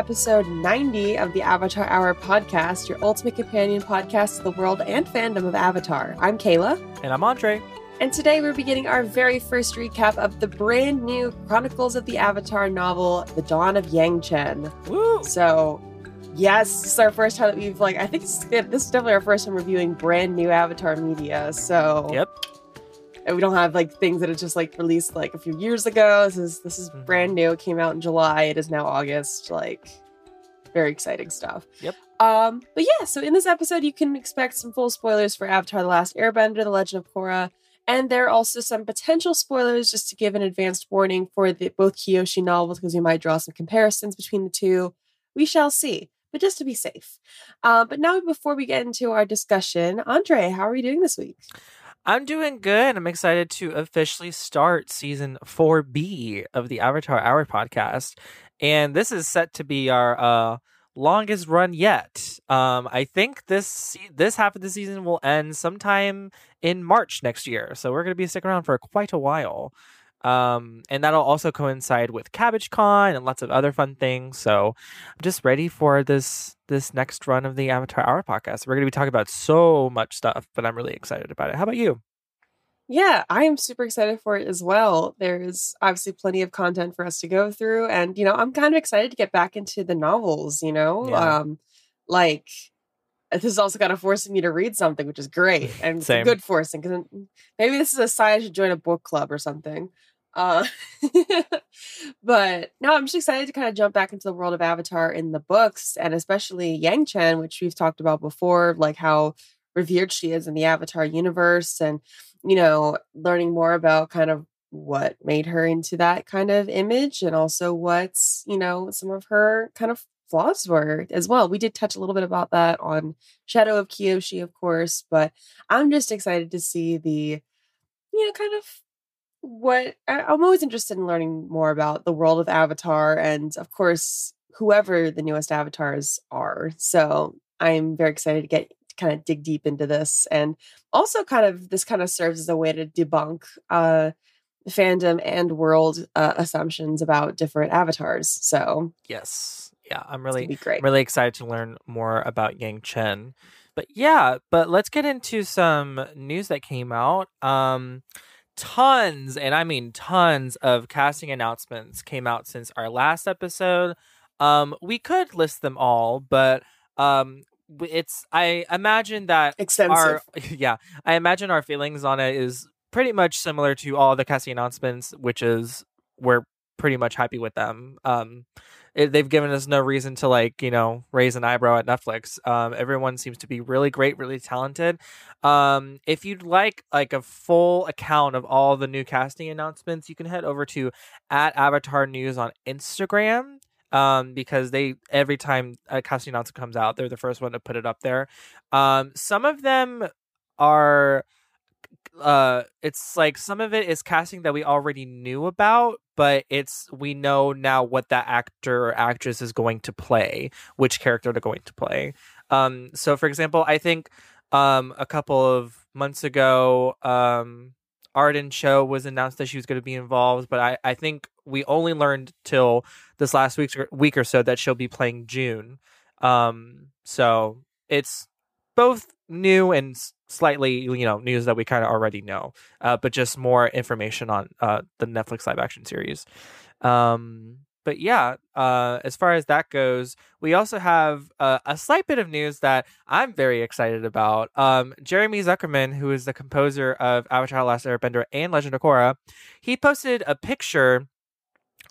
episode 90 of the Avatar Hour podcast, your ultimate companion podcast to the world and fandom of Avatar. I'm Kayla. And I'm Andre. And today we're beginning our very first recap of the brand new Chronicles of the Avatar novel, The Dawn of Yangchen. Woo! So, yes, this is our first time that we've, like, I think this is definitely our first time reviewing brand new Avatar media. So, yep and we don't have like things that are just like released like a few years ago. This is this is mm-hmm. brand new. It came out in July. It is now August. Like very exciting stuff. Yep. Um, but yeah, so in this episode you can expect some full spoilers for Avatar The Last Airbender, The Legend of Korra. And there are also some potential spoilers just to give an advanced warning for the both Kyoshi novels because you might draw some comparisons between the two. We shall see, but just to be safe. Uh, but now, before we get into our discussion, Andre, how are you doing this week? I'm doing good. I'm excited to officially start season 4B of the Avatar Hour podcast. And this is set to be our uh, longest run yet. Um, I think this this half of the season will end sometime in March next year. So we're going to be sticking around for quite a while. Um, and that'll also coincide with Cabbage Con and lots of other fun things. So I'm just ready for this this next run of the Avatar Hour podcast. We're going to be talking about so much stuff, but I'm really excited about it. How about you? Yeah, I am super excited for it as well. There's obviously plenty of content for us to go through, and you know, I'm kind of excited to get back into the novels. You know, yeah. um, like this is also kind of forcing me to read something, which is great and good forcing because maybe this is a sign I should join a book club or something. Uh, but no, I'm just excited to kind of jump back into the world of Avatar in the books and especially Yangchen, which we've talked about before, like how revered she is in the Avatar universe and, you know, learning more about kind of what made her into that kind of image and also what's, you know, some of her kind of flaws were as well. We did touch a little bit about that on Shadow of Kyoshi, of course, but I'm just excited to see the, you know, kind of what I'm always interested in learning more about the world of Avatar and, of course, whoever the newest avatars are. So I'm very excited to get to kind of dig deep into this. And also, kind of, this kind of serves as a way to debunk uh, fandom and world uh, assumptions about different avatars. So, yes. Yeah, I'm really, great. really excited to learn more about Yangchen. But yeah, but let's get into some news that came out. Um, tons, and I mean tons of casting announcements came out since our last episode. Um, we could list them all, but um, it's I imagine that extensive. Our, yeah, I imagine our feelings on it is pretty much similar to all the casting announcements, which is we're pretty much happy with them. Um, it, they've given us no reason to like you know raise an eyebrow at Netflix. Um, everyone seems to be really great, really talented. Um, if you'd like like a full account of all the new casting announcements, you can head over to at Avatar News on Instagram. Um, because they every time a casting announcement comes out, they're the first one to put it up there. Um, some of them are uh it's like some of it is casting that we already knew about but it's we know now what that actor or actress is going to play which character they're going to play. Um so for example i think um a couple of months ago um arden cho was announced that she was going to be involved but i i think we only learned till this last week week or so that she'll be playing june. Um so it's both new and slightly you know news that we kind of already know uh, but just more information on uh, the netflix live action series. Um, but yeah uh, as far as that goes we also have uh, a slight bit of news that i'm very excited about. Um, jeremy zuckerman who is the composer of avatar last airbender and legend of korra he posted a picture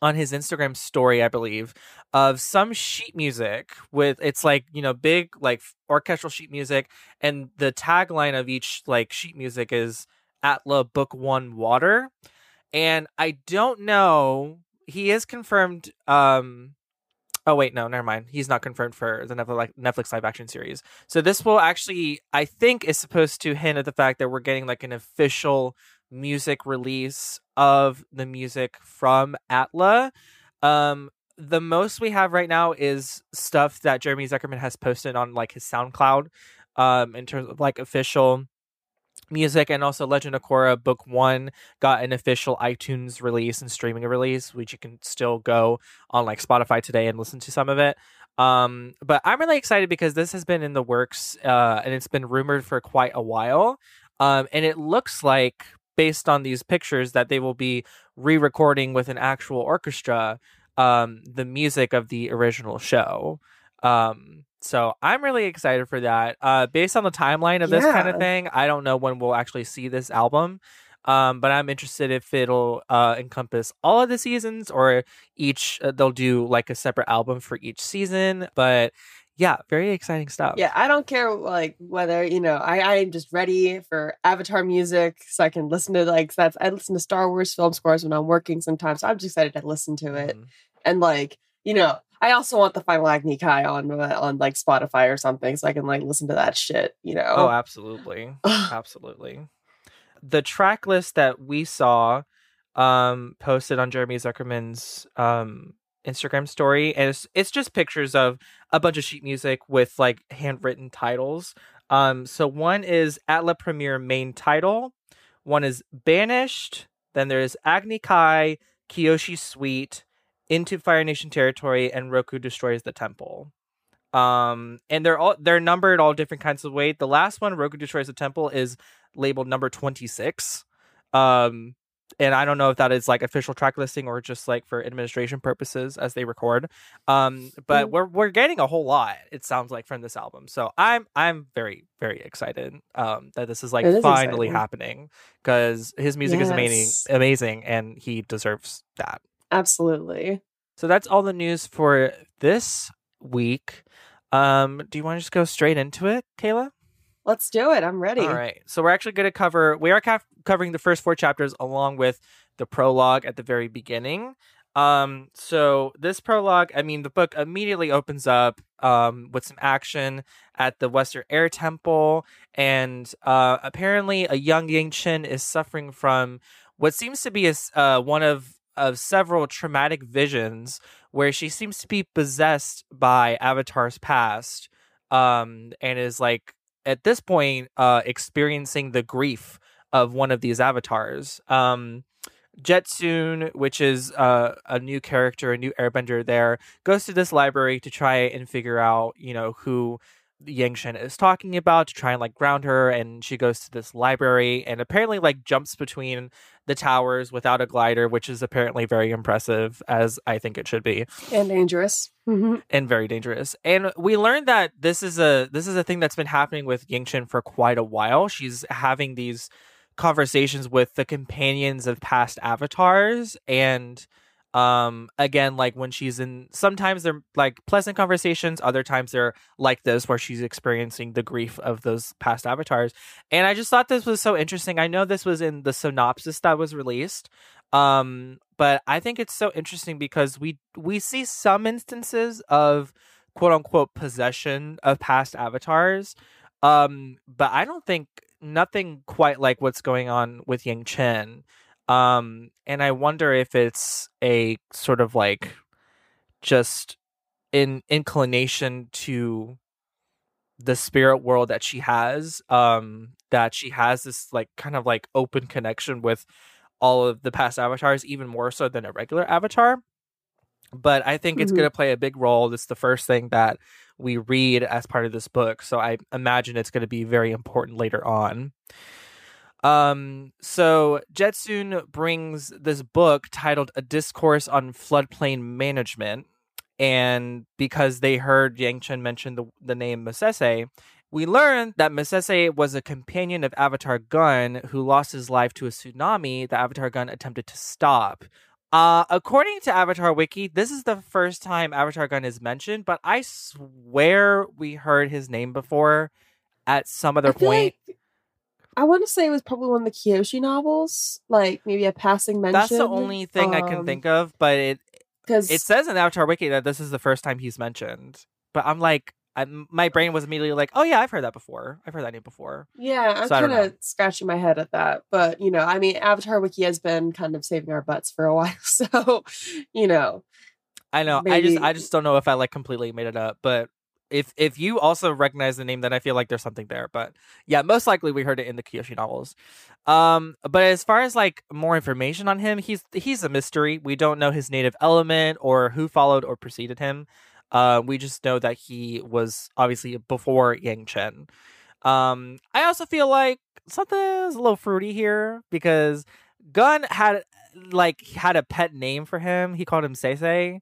on his Instagram story, I believe, of some sheet music with it's like, you know, big like orchestral sheet music and the tagline of each like sheet music is Atla Book 1 Water. And I don't know, he is confirmed um Oh wait, no, never mind. He's not confirmed for the Netflix live action series. So this will actually, I think, is supposed to hint at the fact that we're getting like an official music release of the music from Atla. Um, the most we have right now is stuff that Jeremy Zuckerman has posted on like his SoundCloud, um, in terms of like official music and also Legend of Korra book 1 got an official iTunes release and streaming release which you can still go on like Spotify today and listen to some of it. Um but I'm really excited because this has been in the works uh and it's been rumored for quite a while. Um and it looks like based on these pictures that they will be re-recording with an actual orchestra um the music of the original show. Um so I'm really excited for that. Uh, based on the timeline of this kind of thing, I don't know when we'll actually see this album. Um, but I'm interested if it'll uh, encompass all of the seasons or each. Uh, they'll do like a separate album for each season. But yeah, very exciting stuff. Yeah, I don't care like whether you know. I I'm just ready for Avatar music, so I can listen to like that's. I listen to Star Wars film scores when I'm working sometimes. So I'm just excited to listen to it, Mhm. and like you know, I also want the final Agni Kai on uh, on like Spotify or something, so I can like listen to that shit. You know. Oh, absolutely. Absolutely. The track list that we saw um posted on Jeremy Zuckerman's um Instagram story and it's, it's just pictures of a bunch of sheet music with like handwritten titles. Um so one is Atla Premiere main title, one is Banished, then there's Agni Kai, Kyoshi Suite, Into Fire Nation Territory and Roku Destroys the Temple. Um and they're all they're numbered all different kinds of weight the last one roku destroys the temple is labeled number 26 um and i don't know if that is like official track listing or just like for administration purposes as they record um but Mm. we're we're getting a whole lot it sounds like from this album so i'm i'm very very excited um that this is like is finally exciting. happening because his music is amazing amazing and he deserves that Absolutely. so that's all the news for this week. Um, do you want to just go straight into it, Kayla? Let's do it. I'm ready. All right. So we're actually going to cover. We are ca- covering the first four chapters along with the prologue at the very beginning. Um, so this prologue, I mean, the book immediately opens up um with some action at the Western Air Temple, and uh, apparently a young Yangchen is suffering from what seems to be a uh, one of of several traumatic visions where she seems to be possessed by Avatar's past, um, and is like at this point uh experiencing the grief of one of these avatars. Um Jetsun, which is uh, a new character, a new airbender there, goes to this library to try and figure out, you know, who Yangchen is talking about to try and like ground her. And she goes to this library and apparently like jumps between the towers without a glider, which is apparently very impressive, as I think it should be And dangerous. Mhm. and very dangerous. And we learned that this is a this is a thing that's been happening with Yangchen for quite a while. She's having these conversations with the companions of past avatars. And um again like when she's in sometimes they're like pleasant conversations other times they're like this where she's experiencing the grief of those past avatars. And i just thought this was so interesting. I know this was in the synopsis that was released um but i think it's so interesting because we we see some instances of quote unquote possession of past avatars. Um but i don't think nothing quite like what's going on with yangchen. Um and i wonder if it's a sort of like just an inclination to the spirit world that she has um that she has this like kind of like open connection with all of the past avatars even more so than a regular avatar but i think it's Mhm. going to play a big role it's the first thing that we read as part of this book so i imagine it's going to be very important later on um so jetsun brings this book titled a discourse on floodplain management and because they heard yangchen mention the, the name masese we learned that Masese was a companion of Avatar Gun who lost his life to a tsunami the Avatar Gun attempted to stop. Uh, according to Avatar Wiki, this is the first time Avatar Gun is mentioned, but I swear we heard his name before at some other I point. like I want to say it was probably one of the Kyoshi novels, like maybe a passing mention. That's the only thing I can think of, but it because it says in Avatar Wiki that this is the first time he's mentioned. But I'm like, I, my brain was immediately like, oh yeah, I've heard that before. I've heard that name before. Yeah, I'm So I don't kind of scratching my head at that. But, you know, I mean, Avatar Wiki has been kind of saving our butts for a while. So, you know, I know. I just I just don't know if I like completely made it up, but if if you also recognize the name, then I feel like there's something there. But yeah, most likely we heard it in the Kyoshi novels. Um, but as far as like more information on him, he's he's a mystery. We don't know his native element or who followed or preceded him. Uh, we just know that he was obviously before Yangchen. Um, I also feel like something is a little fruity here because Gun had like had a pet name for him. He called him Seisei.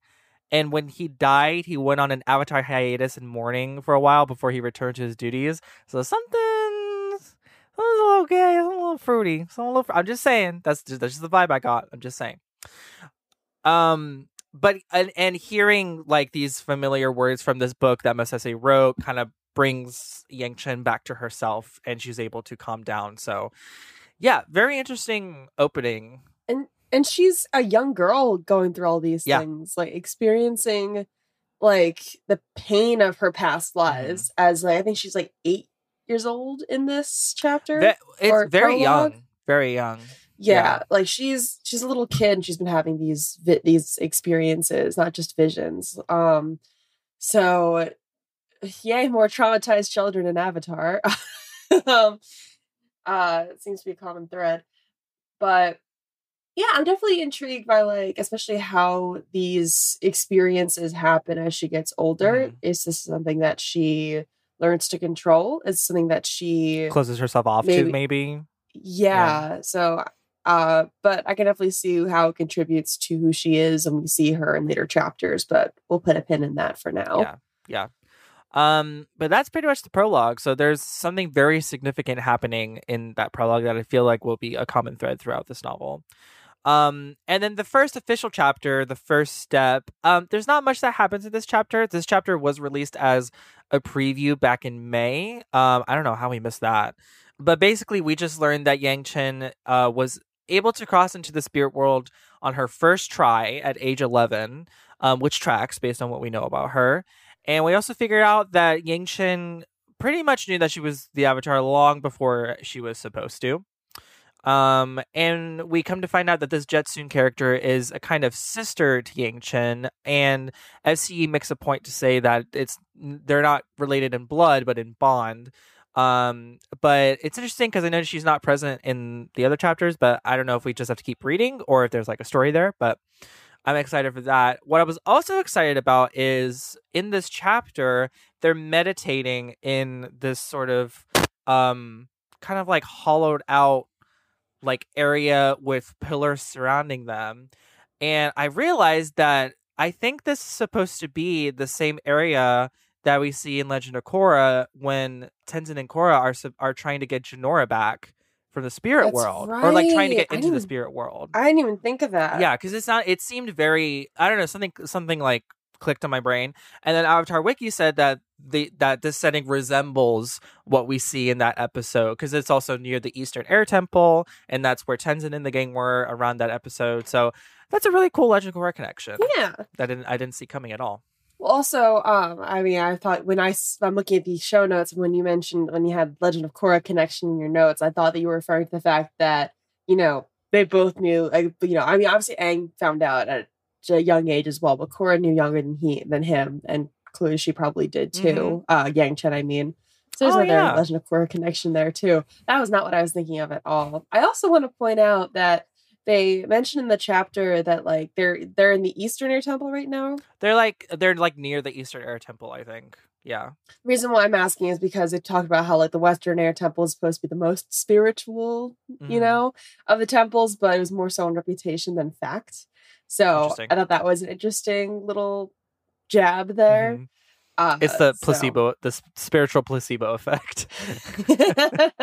And when he died, he went on an avatar hiatus in mourning for a while before he returned to his duties. So something, something's a little gay, a little fruity. a little, I'm just saying. That's just, that's just the vibe I got. I'm just saying. Um, but and, and hearing like these familiar words from this book that Masese wrote kind of brings Yangchen back to herself, and she's able to calm down. So, yeah, very interesting opening. And and she's a young girl going through all these yeah. things like experiencing like the pain of her past mm-hmm. lives mm-hmm. as like, i think she's like eight years old in this chapter Ve- it's very prologue. young very young yeah, yeah, like she's she's a little kid and she's been having these vi- these experiences not just visions um so yay more traumatized children in avatar um uh it seems to be a common thread but yeah, I'm definitely intrigued by like, especially how these experiences happen as she gets older. Mm-hmm. Is this something that she learns to control? Is something that she closes herself off maybe, to, maybe? Yeah. yeah. So, uh, but I can definitely see how it contributes to who she is, and we see her in later chapters. But we'll put a pin in that for now. Yeah. Yeah. Um, but that's pretty much the prologue. So there's something very significant happening in that prologue that I feel like will be a common thread throughout this novel. Um, and then the first official chapter, the first step, um, there's not much that happens in this chapter. This chapter was released as a preview back in May. Um, I don't know how we missed that. But basically, we just learned that Yangchen uh, was able to cross into the spirit world on her first try at age 11, um, which tracks based on what we know about her. And we also figured out that Yangchen pretty much knew that she was the Avatar long before she was supposed to. Um, and we come to find out that this Jetsun character is a kind of sister to Yangchen, and F.C. Yee makes a point to say that it's they're not related in blood, but in bond. Um, but it's interesting because I know she's not present in the other chapters, but I don't know if we just have to keep reading or if there's like a story there. But I'm excited for that. What I was also excited about is in this chapter, they're meditating in this sort of um kind of like hollowed out like area with pillars surrounding them. And I realized that I think this is supposed to be the same area that we see in Legend of Korra when Tenzin and Korra are are trying to get Jinora back from the spirit That's world right. or like trying to get into the spirit world. I didn't even think of that. Yeah, because it's not. It seemed very. I don't know something something like clicked on my brain. And then Avatar Wiki said that the that this setting resembles what we see in that episode because it's also near the Eastern Air Temple, and that's where Tenzin and the gang were around that episode. So that's a really cool Legend of Korra connection. Yeah, that didn't I didn't see coming at all. Well, also, um, I mean, I thought when I I'm looking at the show notes when you mentioned when you had Legend of Korra connection in your notes, I thought that you were referring to the fact that you know they both knew, like, you know, I mean, obviously Aang found out at a young age as well, but Korra knew younger than he than him, and clearly she probably did too. Mm-hmm. Uh, Yangchen, I mean. So there's oh, another yeah. Legend of Korra connection there too. That was not what I was thinking of at all. I also want to point out that they mentioned in the chapter that like they're they're in the Eastern Air Temple right now. They're like they're like near the Eastern Air Temple, I think. Yeah. The reason why I'm asking is because it talked about how like the Western Air Temple is supposed to be the most spiritual, mm-hmm. you know, of the temples, but it was more so on reputation than fact. So I thought that was an interesting little jab there. Mm-hmm. Uh, it's the placebo, so. the spiritual placebo effect.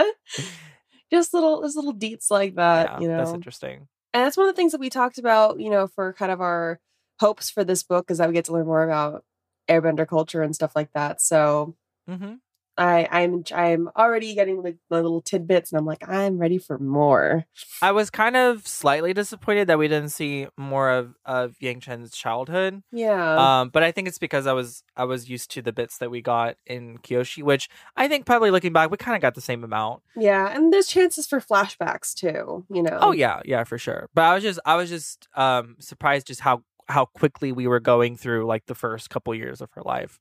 just little, just little deets like that. Yeah, you know, that's interesting. And that's one of the things that we talked about. You know, for kind of our hopes for this book is that we get to learn more about airbender culture and stuff like that. So mm-hmm. I I'm I'm already getting like the little tidbits, and I'm like I'm ready for more. I was kind of slightly disappointed that we didn't see more of of Yangchen's childhood. Yeah. Um, but I think it's because I was I was used to the bits that we got in Kyoshi, which I think probably looking back, we kind of got the same amount. Yeah, and there's chances for flashbacks too. You know. Oh yeah, yeah, for sure. But I was just I was just um surprised just how how quickly we were going through like the first couple years of her life.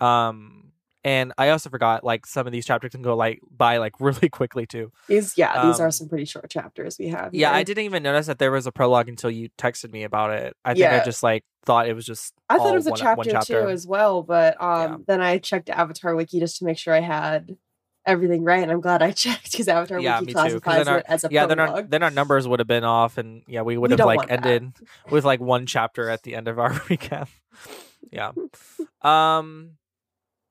Um, and I also forgot like some of these chapters can go like by like really quickly too. These yeah, these Um, are some pretty short chapters we have. Yeah, I didn't even notice that there was a prologue until you texted me about it. I think Yeah. I just like thought it was just. I thought it was a one, chapter, too as well, but um Yeah. then I checked Avatar Wiki just to make sure I had everything right, and I'm glad I checked because Avatar Yeah, Wiki me too, 'cause classifies our- it as a yeah, then our then our numbers would have been off, and yeah, we would We have like want that. ended with like one chapter at the end of our recap. yeah. Um.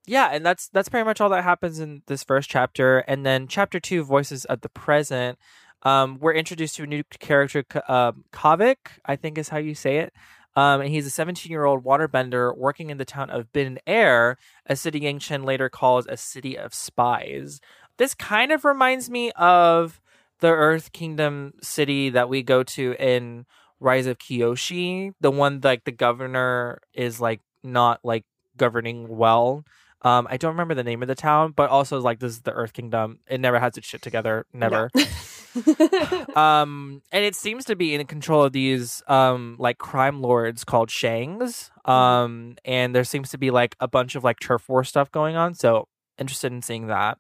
Yeah, and that's that's pretty much all that happens in this first chapter, and then chapter two, voices of the present. Um, we're introduced to a new character, um, Kavik, I think is how you say it. Um, and he's a 17 year old waterbender working in the town of Bin-Er, a city Yangchen later calls a city of spies. This kind of reminds me of the Earth Kingdom city that we go to in Rise of Kyoshi, the one like the governor is like not like governing well. Um, I don't remember the name of the town, but also like this is the Earth Kingdom. It never has its shit together, never. um, and it seems to be in control of these um like crime lords called Shangs. Um, and there seems to be like a bunch of like turf war stuff going on. So interested in seeing that.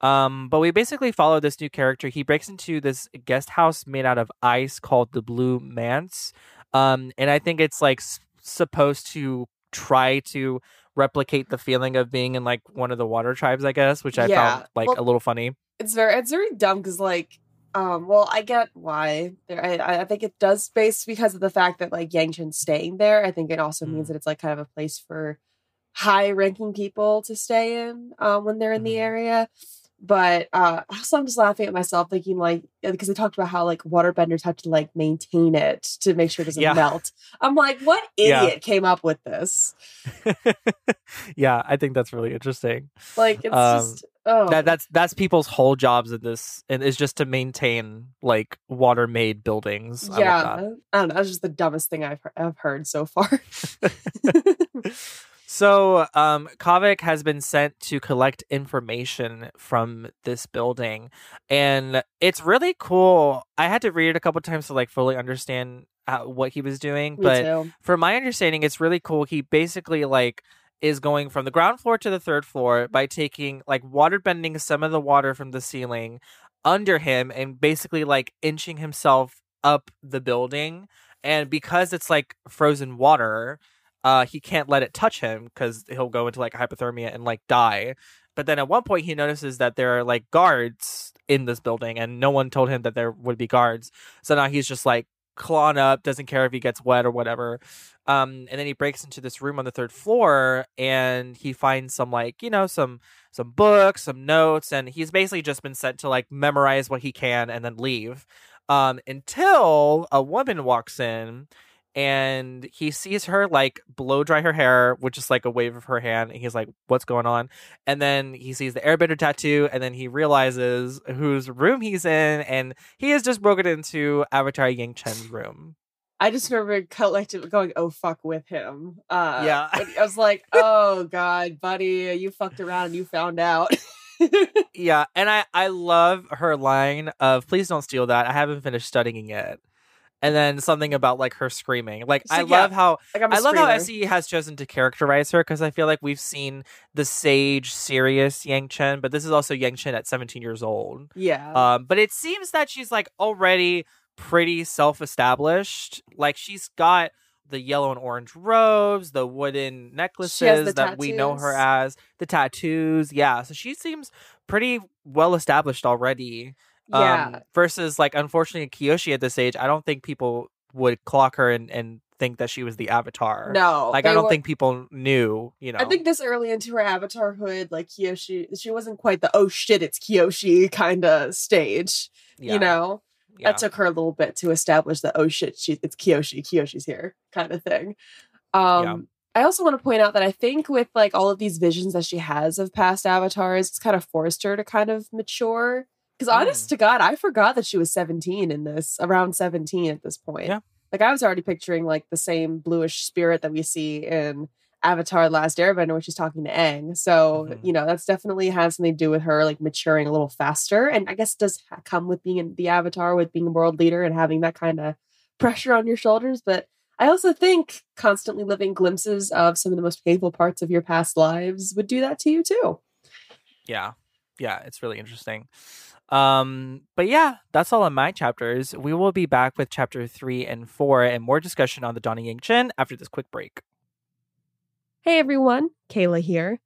Um, but we basically follow this new character. He breaks into this guest house made out of ice called the Blue Manse. Um, and I think it's like s- supposed to try to replicate the feeling of being in like one of the water tribes, I guess, which I Yeah. found like Well- a little funny. it's very it's very dumb because like um well i get why there I, I think it does space because of the fact that like yangchen's staying there i think it also means Mm. that it's like kind of a place for high ranking people to stay in um when they're in the Mhm. area but uh also i'm just laughing at myself thinking like because they talked about how like waterbenders have to like maintain it to make sure it doesn't Yeah. melt i'm like what Yeah. idiot came up with this yeah, I think that's really interesting. like it's Um, just oh That that's that's people's whole jobs in this and is just to maintain like water made buildings. Yeah that. I don't know that's just the dumbest thing i've, I've heard so far So, um, Kavik has been sent to collect information from this building, and it's really cool. I had to read it a couple times to like fully understand uh, what he was doing, Me but too. from my understanding, it's really cool. He basically like is going from the ground floor to the third floor by taking like water bending some of the water from the ceiling under him and basically like inching himself up the building. And because it's like frozen water, uh, he can't let it touch him because he'll go into like hypothermia and like die. But then at one point he notices that there are like guards in this building and no one told him that there would be guards. So now he's just like clawing up, doesn't care if he gets wet or whatever. Um, and then he breaks into this room on the third floor and he finds some like, you know, some some books, some notes, and he's basically just been sent to like memorize what he can and then leave. Um, until a woman walks in and he sees her like blow dry her hair with just like a wave of her hand and he's like what's going on and then he sees the airbender tattoo and then he realizes whose room he's in and he has just broken into avatar yangchen's room I just remember collectively going, "Oh fuck" with him. Uh, Yeah. I was like, "Oh god, buddy, you fucked around and you found out." yeah and i i love her line of please don't steal that i haven't finished studying it and then something about like her screaming like i yeah, love how like I love how. SE has chosen to characterize her because I feel like we've seen the sage, serious Yangchen, but this is also Yangchen at 17 years old. Yeah, Um, but it seems that she's like already pretty self-established. Like she's got the yellow and orange robes, the wooden necklaces the that we know her as, the tattoos. Yeah, so she seems pretty well established already. Yeah. Um, versus like unfortunately Kiyoshi at this age, I don't think people would clock her and, and think that she was the avatar. no, Like I don't were- think people knew, you know. I think this early into her avatar hood, like Kiyoshi, she wasn't quite the "oh shit, it's Kiyoshi" kind of stage. yeah, You know, yeah. that took her a little bit to establish the "oh shit, she, it's Kiyoshi, Kiyoshi's here" kind of thing. Um, Yeah. I also want to point out that I think with like all of these visions that she has of past avatars, it's kind of forced her to kind of mature. Because honest Mm. to God, I forgot that she was 17 in this, around 17 at this point. Yeah. Like I was already picturing like the same bluish spirit that we see in Avatar Last Airbender when she's talking to Aang. So, Mhm. you know, that's definitely has something to do with her like maturing a little faster. And I guess it does come with being in the Avatar, with being a world leader and having that kind of pressure on your shoulders. But I also think constantly living glimpses of some of the most painful parts of your past lives would do that to you too. Yeah. Yeah, it's really interesting. Um, but yeah, that's all on my chapters. We will be back with chapter three and four and more discussion on the Dawn of Yangchen after this quick break. Hey everyone, Kayla here.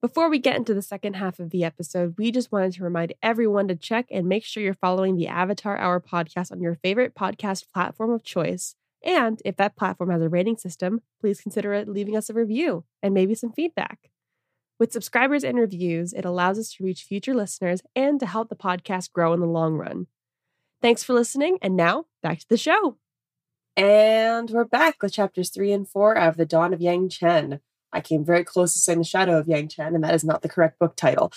Before we get into the second half of the episode, we just wanted to remind everyone to check and make sure you're following the Avatar Hour podcast on your favorite podcast platform of choice. And if that platform has a rating system, please consider leaving us a review and maybe some feedback. With subscribers and reviews, it allows us to reach future listeners and to help the podcast grow in the long run. Thanks for listening, and now back to the show. And we're back with chapters three and four of The Dawn of Yangchen. I came very close to saying The Shadow of Yangchen, and that is not the correct book title.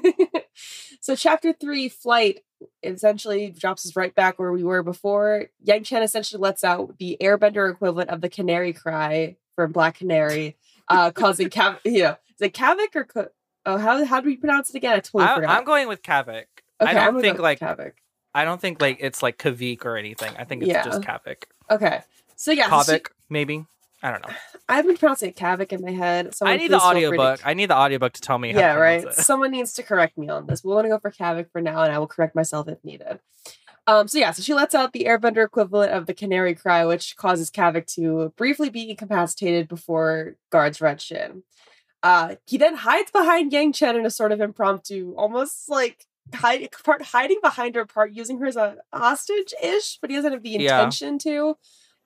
so, chapter three, Flight, essentially drops us right back where we were before. Yangchen essentially lets out the airbender equivalent of the canary cry from Black Canary, uh, causing, cav- you know, is it Kavik or co- oh how how do we pronounce it again? I totally I, forgot. I'm going with Kavik. Okay, I don't I'm think like Kavik. I don't think like it's like Kavik or anything. I think it's Yeah. just Kavik. Okay, so yeah, so she- Kavik, maybe. I don't know. I've been pronouncing it Kavik in my head. Someone I need the feel to- audiobook. I need the audiobook to tell me how yeah, to right. it. Someone needs to correct me on this. We're going to go for Kavik for now, and I will correct myself if needed. Um, so yeah, so she lets out the airbender equivalent of the canary cry, which causes Kavik to briefly be incapacitated before guards rush in. Uh, he then hides behind Yangchen in a sort of impromptu, almost like hide, part hiding behind her, part using her as a hostage ish, but he doesn't have the Yeah. intention to.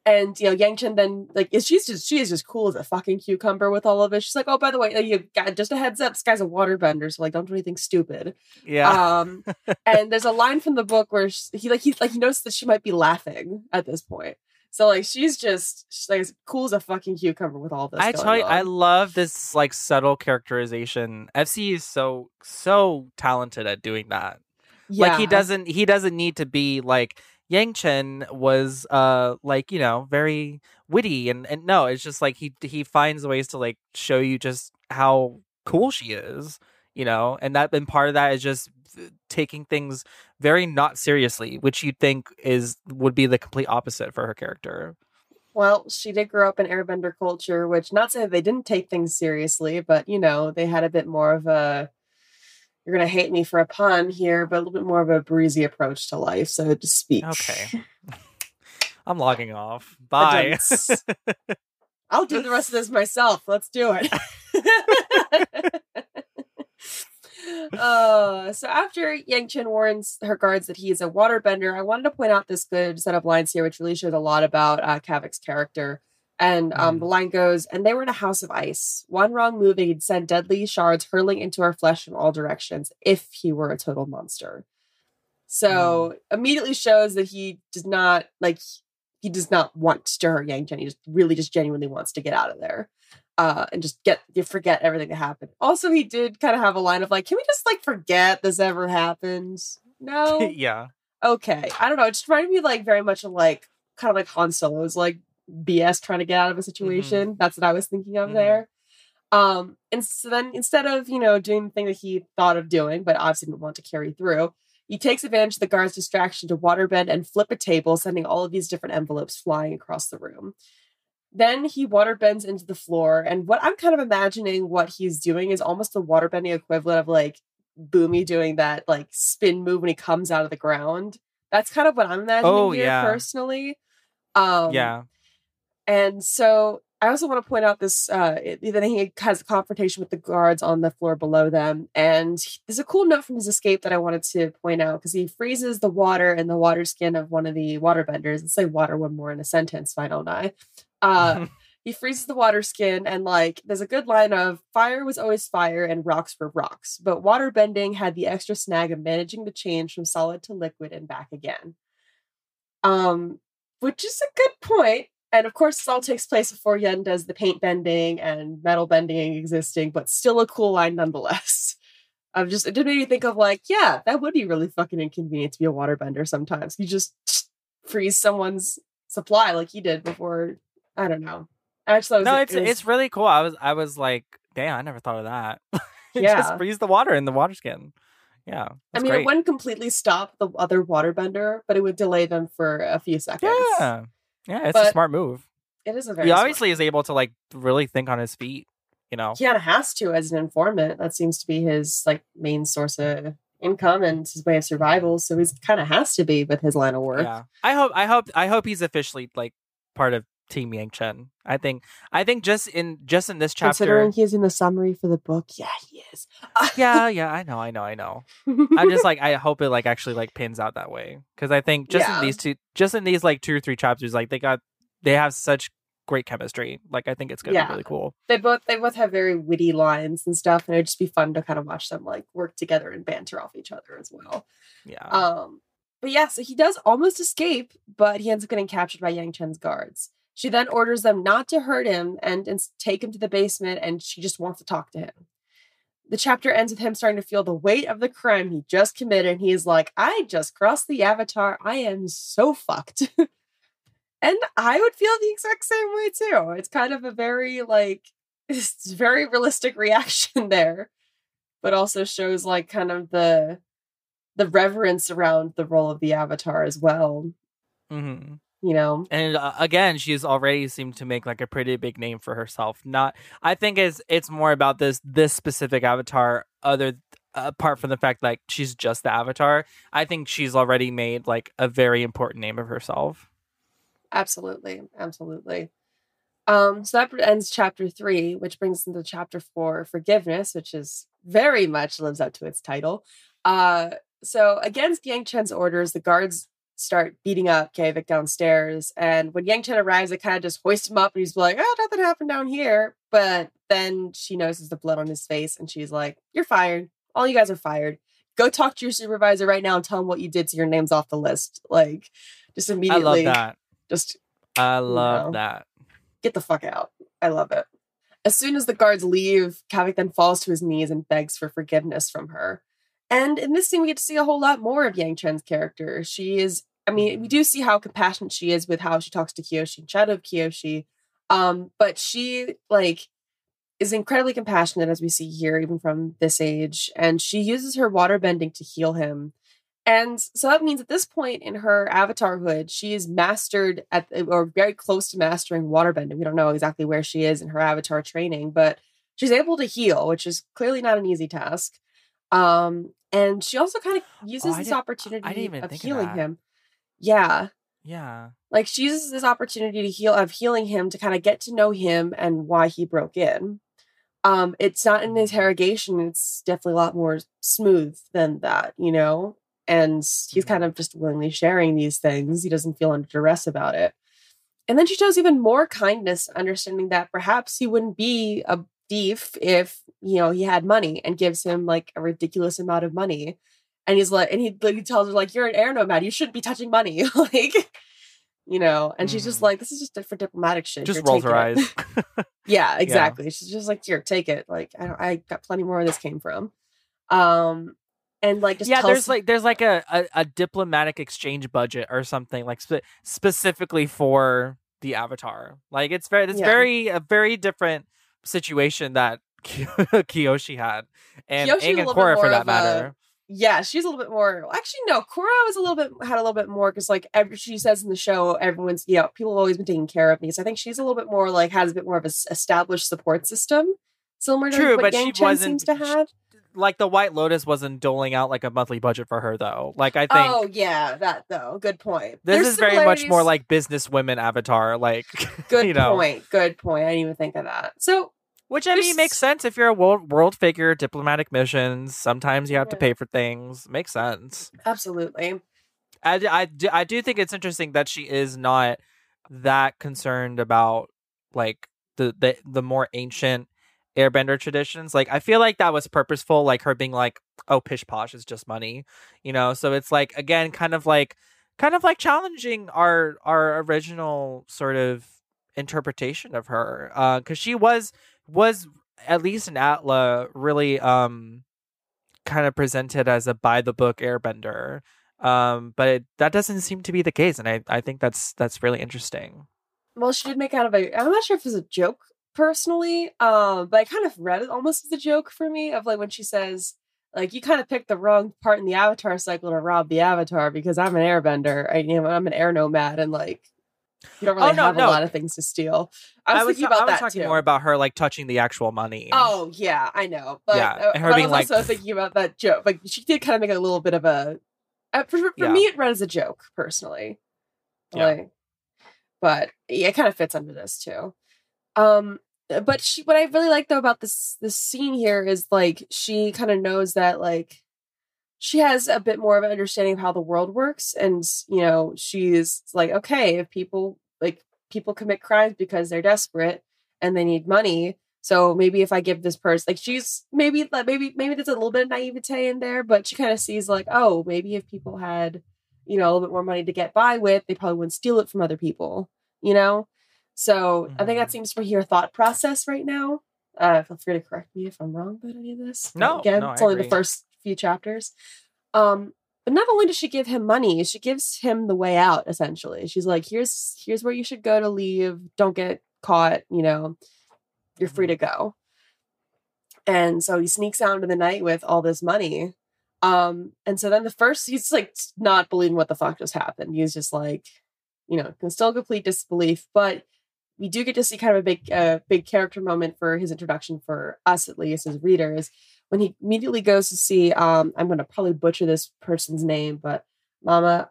And you know, Yangchen then like is she's just she is just cool as a fucking cucumber with all of it. She's like, oh, by the way, you got just a heads up, this guy's a waterbender, so like don't do anything stupid. Yeah. Um, and there's a line from the book where sh he like he like he noticed that she might be laughing at this point. So like she's just she's like cool as a fucking cucumber with all this. I tell you, I love this like subtle characterization. FC is so so talented at doing that. Yeah. Like he doesn't he doesn't need to be like Yangchen was uh like, you know, very witty and and no, it's just like he he finds ways to like show you just how cool she is, you know, and that and part of that is just uh, taking things very not seriously, which you'd think is would be the complete opposite for her character. Well, she did grow up in airbender culture, which not saying they didn't take things seriously, but you know, they had a bit more of a you're gonna hate me for a pun here, but a little bit more of a breezy approach to life, so to speak. Okay. I'm logging off. Bye. I'll do the rest of this myself. Let's do it. uh, so after Yangchen warns her guards that he is a waterbender, I wanted to point out this good set of lines here, which really shows a lot about uh, Kavik's character. And um, Mm. the line goes, and they were in a house of ice. One wrong move, and he'd send deadly shards hurling into our flesh from all directions if he were a total monster. So immediately shows that he does not like he does not want to hurt Yangchen. He just really just genuinely wants to get out of there. Uh, and just get you forget everything that happened. Also, he did kind of have a line of like, "Can we just like forget this ever happened?" No, yeah. okay. I don't know. It just reminded me like very much of like kind of like Han Solo's like BS trying to get out of a situation. That's what I was thinking of Mhm. there. Um, and so then instead of you know doing the thing that he thought of doing, but obviously didn't want to carry through, he takes advantage of the guard's distraction to waterbend and flip a table, sending all of these different envelopes flying across the room. Then he waterbends into the floor, and what I'm kind of imagining what he's doing is almost the waterbending equivalent of like Bumi doing that like spin move when he comes out of the ground. That's kind of what I'm imagining Oh, here yeah. personally. Um, yeah. and so I also want to point out this uh then he has a confrontation with the guards on the floor below them. And he- there's a cool note from his escape that I wanted to point out because he freezes the water in the water skin of one of the waterbenders. Let's say water one more in a sentence, fine, don't I? Uh he freezes the water skin and like there's a good line of fire was always fire and rocks were rocks but water bending had the extra snag of managing to change from solid to liquid and back again. Um which is a good point and of course this all takes place before yen does the paint bending and metal bending existing but still a cool line nonetheless. I'm just it did make me think of like yeah that would be really fucking inconvenient to be a waterbender sometimes. You just freeze someone's supply like he did before i don't know Actually, No, was, it's it was- it's really cool. I was I was like, damn, I never thought of that. Yeah. Just freeze the water in the water skin. Yeah. I mean, great. it wouldn't completely stop the other waterbender, but it would delay them for a few seconds. Yeah. Yeah, it's But- a smart move. It is a very He obviously is able to like really think on his feet. You know. he kind of has to as an informant. That seems to be his like main source of income and his way of survival. So he's kind of has to be with his line of work. Yeah. I hope. I hope. I hope he's officially like part of Team Yangchen. I think. I think just in just in this chapter. Considering he's in the summary for the book, yeah, he is. yeah, yeah, I know, I know, I know. I'm just like I hope it like actually like pins out that way because I think just Yeah. in these two, just in these like two or three chapters, like they got they have such great chemistry. Like I think it's gonna Yeah. be really cool. they both they both have very witty lines and stuff, and it'd just be fun to kind of watch them like work together and banter off each other as well. Yeah. Um, but yeah, so he does almost escape, but he ends up getting captured by Yangchen's guards. She then orders them not to hurt him and, and take him to the basement, and she just wants to talk to him. The chapter ends with him starting to feel the weight of the crime he just committed. And he is like, I just crossed the avatar. I am so fucked. and I would feel the exact same way too. It's kind of a very, like, it's very realistic reaction there, but also shows, like, kind of the the reverence around the role of the avatar as well hmm you know And uh, again, she's already seemed to make like a pretty big name for herself. Not, I think it's it's more about this this specific avatar. Other apart from the fact like she's just the avatar, I think she's already made like a very important name of herself. absolutely absolutely um so that ends chapter three which brings us into chapter four forgiveness which is very much lives up to its title uh so against yangchen's orders the guards start beating up Kavik downstairs and when yangchen arrives they kind of just hoist him up and he's like oh nothing happened down here but then she notices the blood on his face and she's like you're fired all you guys are fired go talk to your supervisor right now and tell him what you did so your name's off the list like just immediately. I love that. just I love know. that. get the fuck out. I love it. As soon as the guards leave, Kavik then falls to his knees and begs for forgiveness from her. And in this scene, we get to see a whole lot more of Yangchen's character. She is, I mean, we do see how compassionate she is with how she talks to Kyoshi and Shadow of Kyoshi. Um, but she like is incredibly compassionate as we see here, even from this age. And she uses her water bending to heal him. And so that means at this point in her avatarhood, she is mastered at or very close to mastering waterbending. We don't know exactly where she is in her avatar training, but she's able to heal, which is clearly not an easy task. Um, and she also kind of uses I this opportunity I didn't even of of healing that. him. Yeah. Yeah. Like she uses this opportunity to heal of healing him to kind of get to know him and why he broke in. Um, it's not an interrogation, it's definitely a lot more smooth than that, you know? And he's kind of just willingly sharing these things. He doesn't feel under duress about it. And then she shows even more kindness, understanding that perhaps he wouldn't be a thief if, you know, he had money and gives him like a ridiculous amount of money. And he's like, and he, he tells her, like, you're an air nomad. You shouldn't be touching money. like, you know, and she's just Mhm. like, this is just for diplomatic shit. Just rolls her eyes. yeah, exactly. She's just like, here, take it. Like, I, don't, I got plenty more where this came from. Um, and like, just yeah, tells- there's like there's like a, a, a diplomatic exchange budget or something like spe- specifically for the avatar. Like it's very it's Yeah. very a very different situation that Kiyoshi had and Kyoshi Aang and Korra for that matter. Yeah, she's a little bit more. Actually, no, Korra was a little bit had a little bit more because like every she says in the show, everyone's you know people have always been taking care of me. So I think she's a little bit more like has a bit more of a established support system, similar to True, what but Yang she Chen seems to have. Like the White Lotus wasn't doling out like a monthly budget for her though. Like I think Oh yeah, that though. Good point. this There's is very much more like business women avatar like good you know. point. Good point. I didn't even think of that. So Which I mean makes sense if you're a world world figure, diplomatic missions. Sometimes you have to pay for things. Makes sense. absolutely. I, I, do, I do think it's interesting that she is not that concerned about like the the, the more ancient airbender traditions. Like I feel like that was purposeful, like her being like, oh pish posh is just money. You know, so it's like again kind of like kind of like challenging our our original sort of interpretation of her. Uh because she was was at least in Atla really um kind of presented as a by the book airbender um but it, that doesn't seem to be the case and i i think that's that's really interesting Well, she did make out of a. I'm not sure if it's a joke personally, um, but I kind of read it almost as a joke for me of like when she says, like, you kind of picked the wrong part in the Avatar cycle to rob the Avatar because I'm an airbender. I, you know, I'm an air nomad, and like, You don't really Oh, no, have no. a lot of things to steal. I was, thinking about I was that talking too. more about her like touching the actual money. Oh yeah, I know. But, Yeah, uh, her but being I was like- also thinking about that joke. Like she did kind of make a little bit of a. Uh, for for Yeah. me, it read as a joke personally. Yeah. Like, but yeah, it kind of fits under this too. Um, but she, what I really like though about this this scene here is like she kind of knows that like she has a bit more of an understanding of how the world works, and you know she's like, okay, if people like people commit crimes because they're desperate and they need money. So maybe if I give this person like she's maybe like maybe maybe there's a little bit of naivete in there, but she kind of sees like, oh, maybe if people had, you know, a little bit more money to get by with, they probably wouldn't steal it from other people, you know? So I think that Mhm. seems to be her thought process right now. Uh feel free to correct me if I'm wrong about any of this. No, again, no, it's only the first few chapters. Um but not only does she give him money, she gives him the way out essentially. She's like, here's here's where you should go to leave. Don't get caught, you know. You're free to go. And so he sneaks out into the night with all this money. Um, and so then the first he's like not believing what the fuck just happened. He's just like, you know, can still complete disbelief, but we do get to see kind of a big uh, big character moment for his introduction for us at least as readers when he immediately goes to see um i'm going to probably butcher this person's name but mama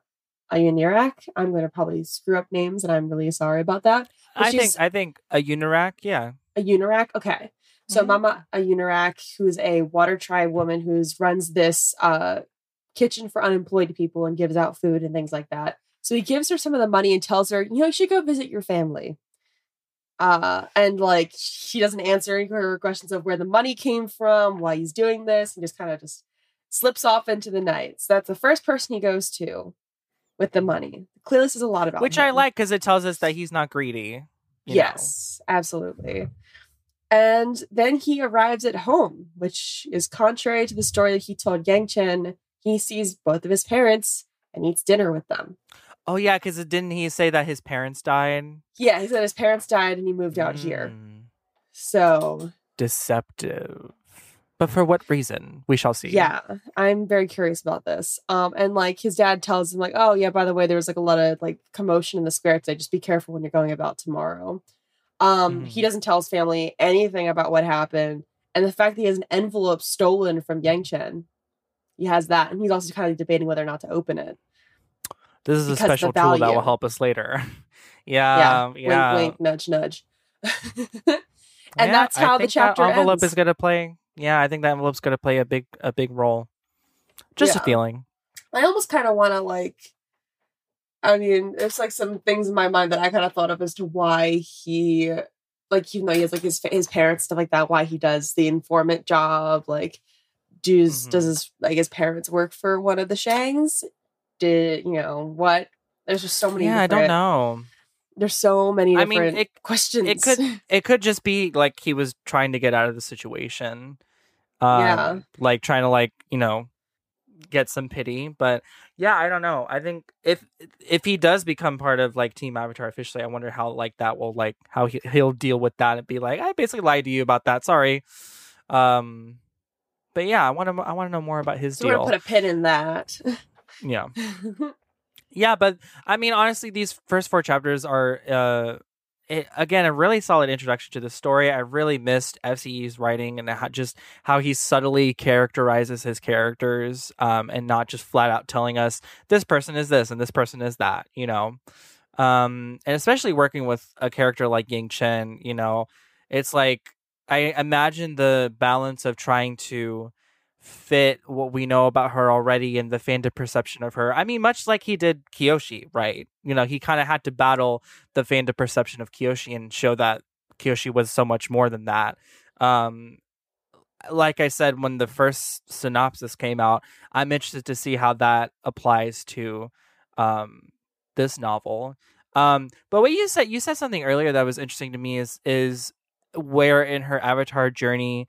ayunirak i'm going to probably screw up names and i'm really sorry about that but I think I think a Unirak, yeah. a Unirak. Okay. So Mhm. Mama a Unirak, who's a water tribe woman who's runs this uh kitchen for unemployed people and gives out food and things like that. So he gives her some of the money and tells her, you know, you should go visit your family. Uh and like he doesn't answer her questions of where the money came from, why he's doing this, and just kind of just slips off into the night. So that's the first person he goes to with the money. Clearly this is a lot about Which I like because it tells us that he's not greedy. you know. yes, absolutely. And then he arrives at home, which is contrary to the story that he told Yangchen. He sees both of his parents and eats dinner with them. Oh yeah, because didn't he say that his parents died? Yeah, he said his parents died and he moved out here. Mm, So, Deceptive. But for what reason? We shall see. yeah, I'm very curious about this. Um, and like his dad tells him, like, oh yeah, by the way, there was like a lot of like commotion in the square today. Just be careful when you're going about tomorrow. Um, he Mhm. doesn't tell his family anything about what happened, and the fact that he has an envelope stolen from Yangchen. He has that, and he's also kind of debating whether or not to open it. This is a special tool that will help us later. yeah, yeah. Yeah. wink, wink, nudge, nudge. and Yeah, that's how the chapter envelope ends. is going to play. Yeah, I think that envelope's going to play a big a big role. Just Yeah. a feeling. I almost kind of want to like. I mean, there's like some things in my mind that I kind of thought of as to why he, like, even though he has like his his parents stuff like that, why he does the informant job. Like, does Mhm. does his like his parents work for one of the Shangs? Did you know what? There's just so many. Yeah, I don't know. There's so many I mean, it- questions. It could it could just be like he was trying to get out of the situation. Um, Yeah. Like trying to like, you know, get some pity, but yeah, I don't know. I think if if he does become part of like Team Avatar officially, I wonder how like that will like how he, he'll deal with that and be like, I basically lied to you about that. Sorry. Um but yeah, I want to I want to know more about his so we're deal. gonna put a pin in that. yeah. Yeah, but I mean, honestly, these first four chapters are, uh, it, again, a really solid introduction to the story. I really missed F.C. Yee's writing and how, just how he subtly characterizes his characters, um, and not just flat out telling us this person is this and this person is that. You know, um, and especially working with a character like Yangchen, you know, it's like I imagine the balance of trying to fit what we know about her already and the fandom perception of her. I mean, much like he did Kyoshi, right? You know, he kind of had to battle the fandom perception of Kyoshi and show that Kyoshi was so much more than that. Um, like I said, when the first synopsis came out, I'm interested to see how that applies to um, this novel. Um, but what you said, you said something earlier that was interesting to me is is where in her avatar journey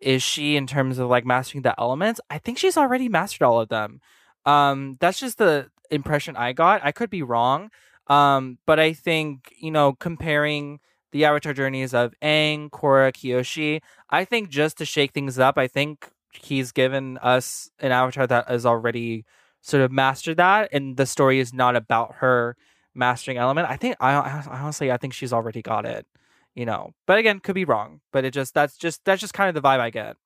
is she in terms of like mastering the elements? I think she's already mastered all of them. Um, that's just the impression I got. I could be wrong. Um, but I think, you know, comparing the avatar journeys of Aang, Korra, Kyoshi, I think just to shake things up, I think he's given us an avatar that has already sort of mastered that and the story is not about her mastering element. I think I, I honestly I think she's already got it. You know, but again, could be wrong. But it just that's just that's just kind of the vibe I get.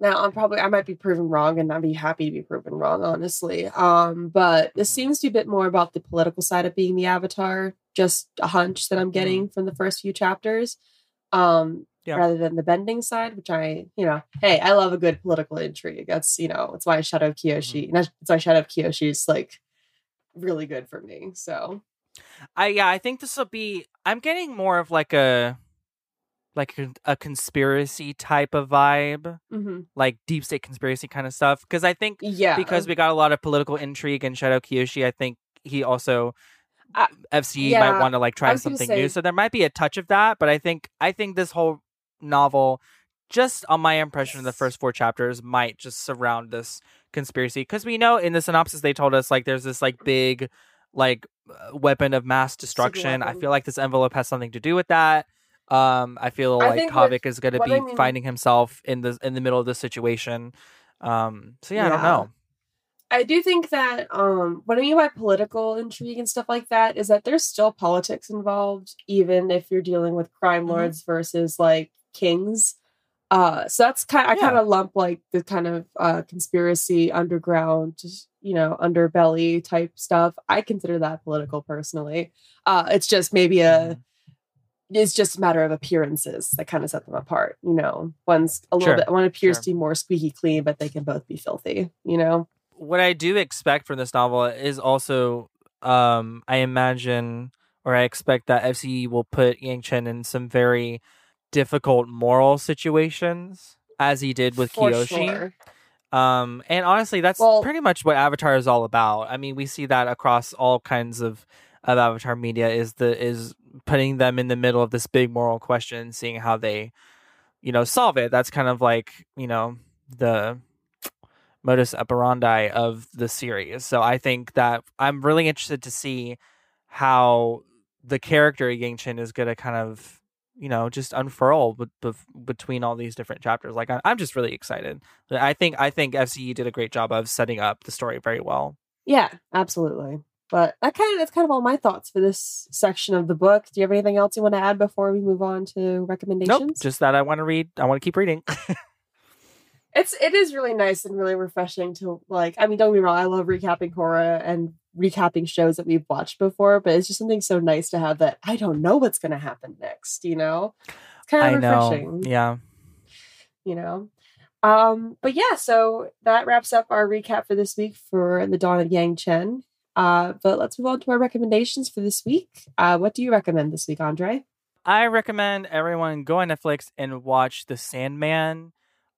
Now I'm probably I might be proven wrong and I'd be happy to be proven wrong, honestly. Um, but this seems to be a bit more about the political side of being the avatar, just a hunch that I'm getting mm-hmm. from the first few chapters. Um, yeah. rather than the bending side, which I, you know, hey, I love a good political intrigue. That's, you know, it's why Shadow of Kyoshi, mm-hmm. that's why Shadow of Kyoshi is like really good for me. So I yeah, I think this will be I'm getting more of like a like a, a conspiracy type of vibe, mm-hmm. like deep state conspiracy kind of stuff. Because I think, yeah, because we got a lot of political intrigue in Shadow Kyoshi, I think he also uh, FC yeah, might want to like try something say... new. So there might be a touch of that, but I think I think this whole novel, just on my impression of the first four chapters, might just surround this conspiracy because we know in the synopsis they told us like there's this like big like uh, weapon of mass destruction. I feel like this envelope has something to do with that. Um, I feel I like Kavik is going to be I mean, finding himself in the in the middle of this situation. Um, so yeah, yeah, I don't know. I do think that um, what I mean by political intrigue and stuff like that is that there's still politics involved, even if you're dealing with crime mm-hmm. lords mm-hmm. versus like kings. Uh, so that's kind. I kind of lump like the kind of uh, conspiracy underground, you know, underbelly type stuff. I consider that political personally. Uh, it's just maybe a. Mm-hmm it's just a matter of appearances that kind of set them apart. You know, one's a little sure. bit, one appears sure. to be more squeaky clean, but they can both be filthy, you know? What I do expect from this novel is also, um, I imagine, or I expect that F.C. Yee will put Yangchen in some very difficult moral situations, as he did with For Kyoshi. Sure. Um, and honestly, that's well, pretty much what Avatar is all about. I mean, we see that across all kinds of of Avatar media is the is putting them in the middle of this big moral question, seeing how they, you know, solve it. That's kind of like you know the modus operandi of the series. So I think that I'm really interested to see how the character Yangchen is going to kind of you know just unfurl b- b- between all these different chapters like I- i'm just really excited i think i think F.C. Yee did a great job of setting up the story very well yeah absolutely but that kind of that's kind of all my thoughts for this section of the book. Do you have anything else you want to add before we move on to recommendations? Nope, just that I want to read. I want to keep reading. it's it is really nice and really refreshing to like. I mean, don't be me wrong. I love recapping Korra and recapping shows that we've watched before, but it's just something so nice to have that I don't know what's going to happen next. You know, it's kind of I refreshing. Know. Yeah, you know. Um, but yeah, so that wraps up our recap for this week for the Dawn of Yangchen. Uh, but let's move on to our recommendations for this week. Uh, what do you recommend this week, Andre? I recommend everyone go on Netflix and watch The Sandman.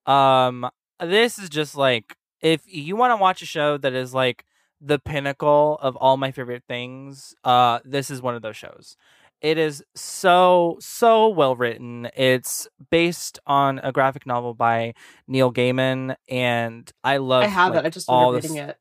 Um, this is just like if you want to watch a show that is like the pinnacle of all my favorite things, uh, this is one of those shows. It is so so well written. It's based on a graphic novel by Neil Gaiman, and I love. I have like, it. I just all reading it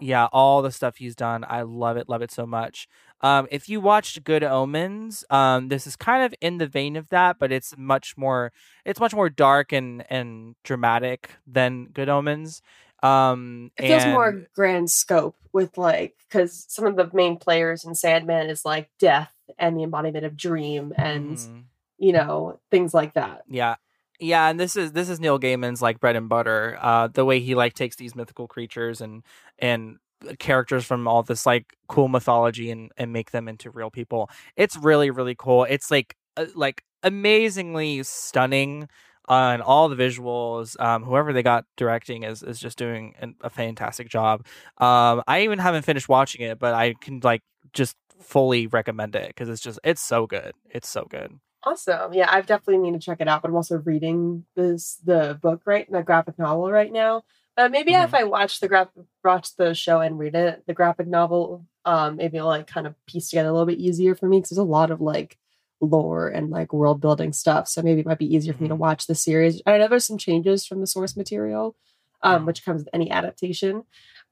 yeah, all the stuff he's done. I love it, love it so much. Um, if you watched Good Omens, um, this is kind of in the vein of that, but it's much more it's much more dark and and dramatic than Good Omens. Um, it feels and... more grand scope with like because some of the main players in Sandman is like death and the embodiment of dream and mm. you know things like that. Yeah, yeah, and this is this is Neil Gaiman's like bread and butter. Uh, the way he like takes these mythical creatures and and characters from all this like cool mythology and and make them into real people. It's really really cool. It's like uh, like amazingly stunning on all the visuals. Um, whoever they got directing is is just doing an, a fantastic job. Um, I even haven't finished watching it, but I can like just fully recommend it because it's just it's so good. It's so good. Awesome. Yeah, I've definitely need to check it out, but I'm also reading this the book right the graphic novel right now. Uh, maybe mm-hmm. if I watch the graphic watch the show and read it, the graphic novel, um, maybe it'll like kind of piece together a little bit easier for me because there's a lot of like lore and like world building stuff. So maybe it might be easier for me to mm-hmm. watch the series. I know there's some changes from the source material, um, mm-hmm. which comes with any adaptation.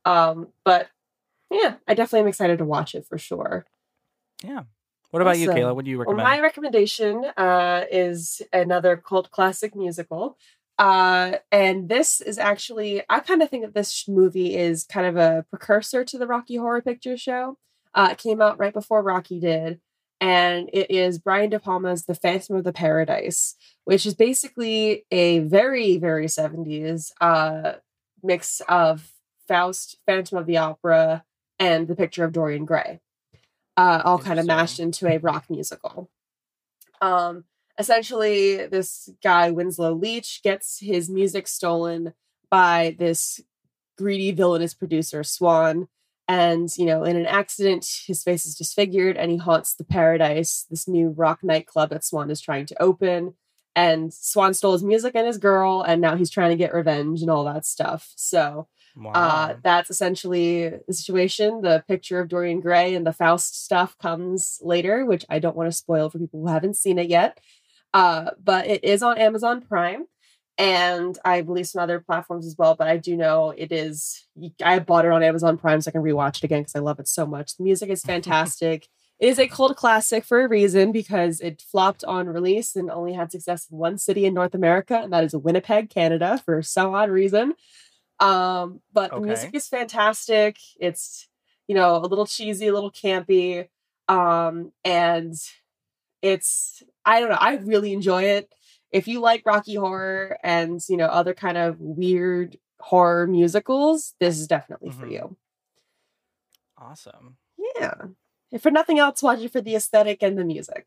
Um, but yeah, I definitely am excited to watch it for sure. Yeah. What about awesome. you, Kayla? What do you recommend? Well, my recommendation uh, is another cult classic musical. Uh, and this is actually, I kind of think that this movie is kind of a precursor to the Rocky Horror Picture Show. Uh, it came out right before Rocky did, and it is Brian De Palma's The Phantom of the Paradise, which is basically a very, very 70s uh, mix of Faust, Phantom of the Opera, and The Picture of Dorian Gray, uh, all kind of mashed into a rock musical. Um, essentially, this guy, Winslow Leach, gets his music stolen by this greedy, villainous producer, Swan. And, you know, in an accident, his face is disfigured and he haunts the Paradise, this new rock nightclub that Swan is trying to open. And Swan stole his music and his girl, and now he's trying to get revenge and all that stuff. So, Wow. Uh, that's essentially the situation. The picture of Dorian Gray and the Faust stuff comes later, which I don't want to spoil for people who haven't seen it yet. Uh, but it is on Amazon Prime, and I believe some other platforms as well. But I do know it is. I bought it on Amazon Prime so I can rewatch it again because I love it so much. The music is fantastic. it is a cult classic for a reason because it flopped on release and only had success in one city in North America, and that is Winnipeg, Canada, for some odd reason. Um, but okay. the music is fantastic. It's, you know, a little cheesy, a little campy. Um, and it's, I don't know, I really enjoy it. If you like Rocky Horror and, you know, other kind of weird horror musicals, this is definitely mm-hmm. for you. Awesome. Yeah. If for nothing else, watch it for the aesthetic and the music.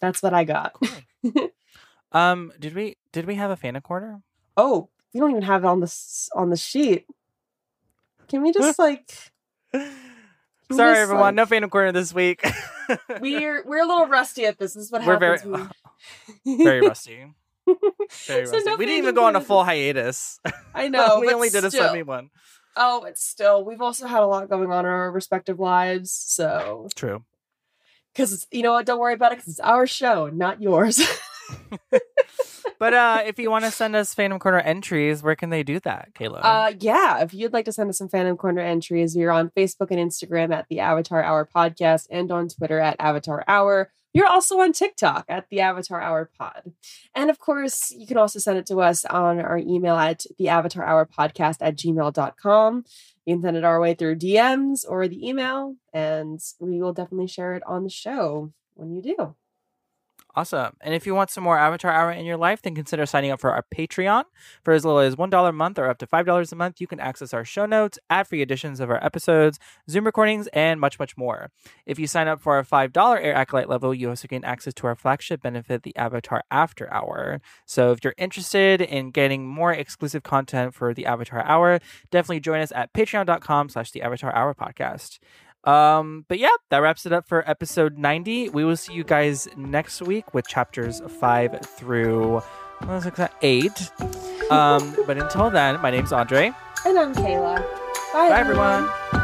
That's what I got. Cool. um, did we did we have a fan corner? Oh, we don't even have it on the on the sheet. Can we just like? Sorry, everyone. Like... No fan corner this week. we're we're a little rusty at this. This is what we're happens. Very. Very rusty. Very so rusty. We didn't even go on a full hiatus. I know. we only did a semi one. Oh, but still, we've also had a lot going on in our respective lives. So true. Because you know what? Don't worry about it. Because it's our show, not yours but uh, if you want to send us fan corner entries, where can they do that, Kayla? Uh, yeah, if you'd like to send us some fan corner entries, you're on Facebook and Instagram at the Avatar Hour Podcast and on Twitter at Avatar Hour. You're also on TikTok at the Avatar Hour Pod. And of course, you can also send it to us on our email at the Avatar Hour Podcast at gmail.com. You can send it our way through DMs or the email, and we will definitely share it on the show when you do. Awesome. And if you want some more Avatar Hour in your life, then consider signing up for our Patreon. For as little as $1 a month or up to $5 a month, you can access our show notes, ad free editions of our episodes, Zoom recordings, and much, much more. If you sign up for our $5 Air Acolyte level, you also gain access to our flagship benefit, the Avatar After Hour. So if you're interested in getting more exclusive content for the Avatar Hour, definitely join us at patreon.com slash the Avatar Hour podcast. Um, but yeah, that wraps it up for episode 90. We will see you guys next week with chapters five through what was it, eight. Um, but until then, my name's Andre. And I'm Kayla. Bye, Bye everyone. everyone.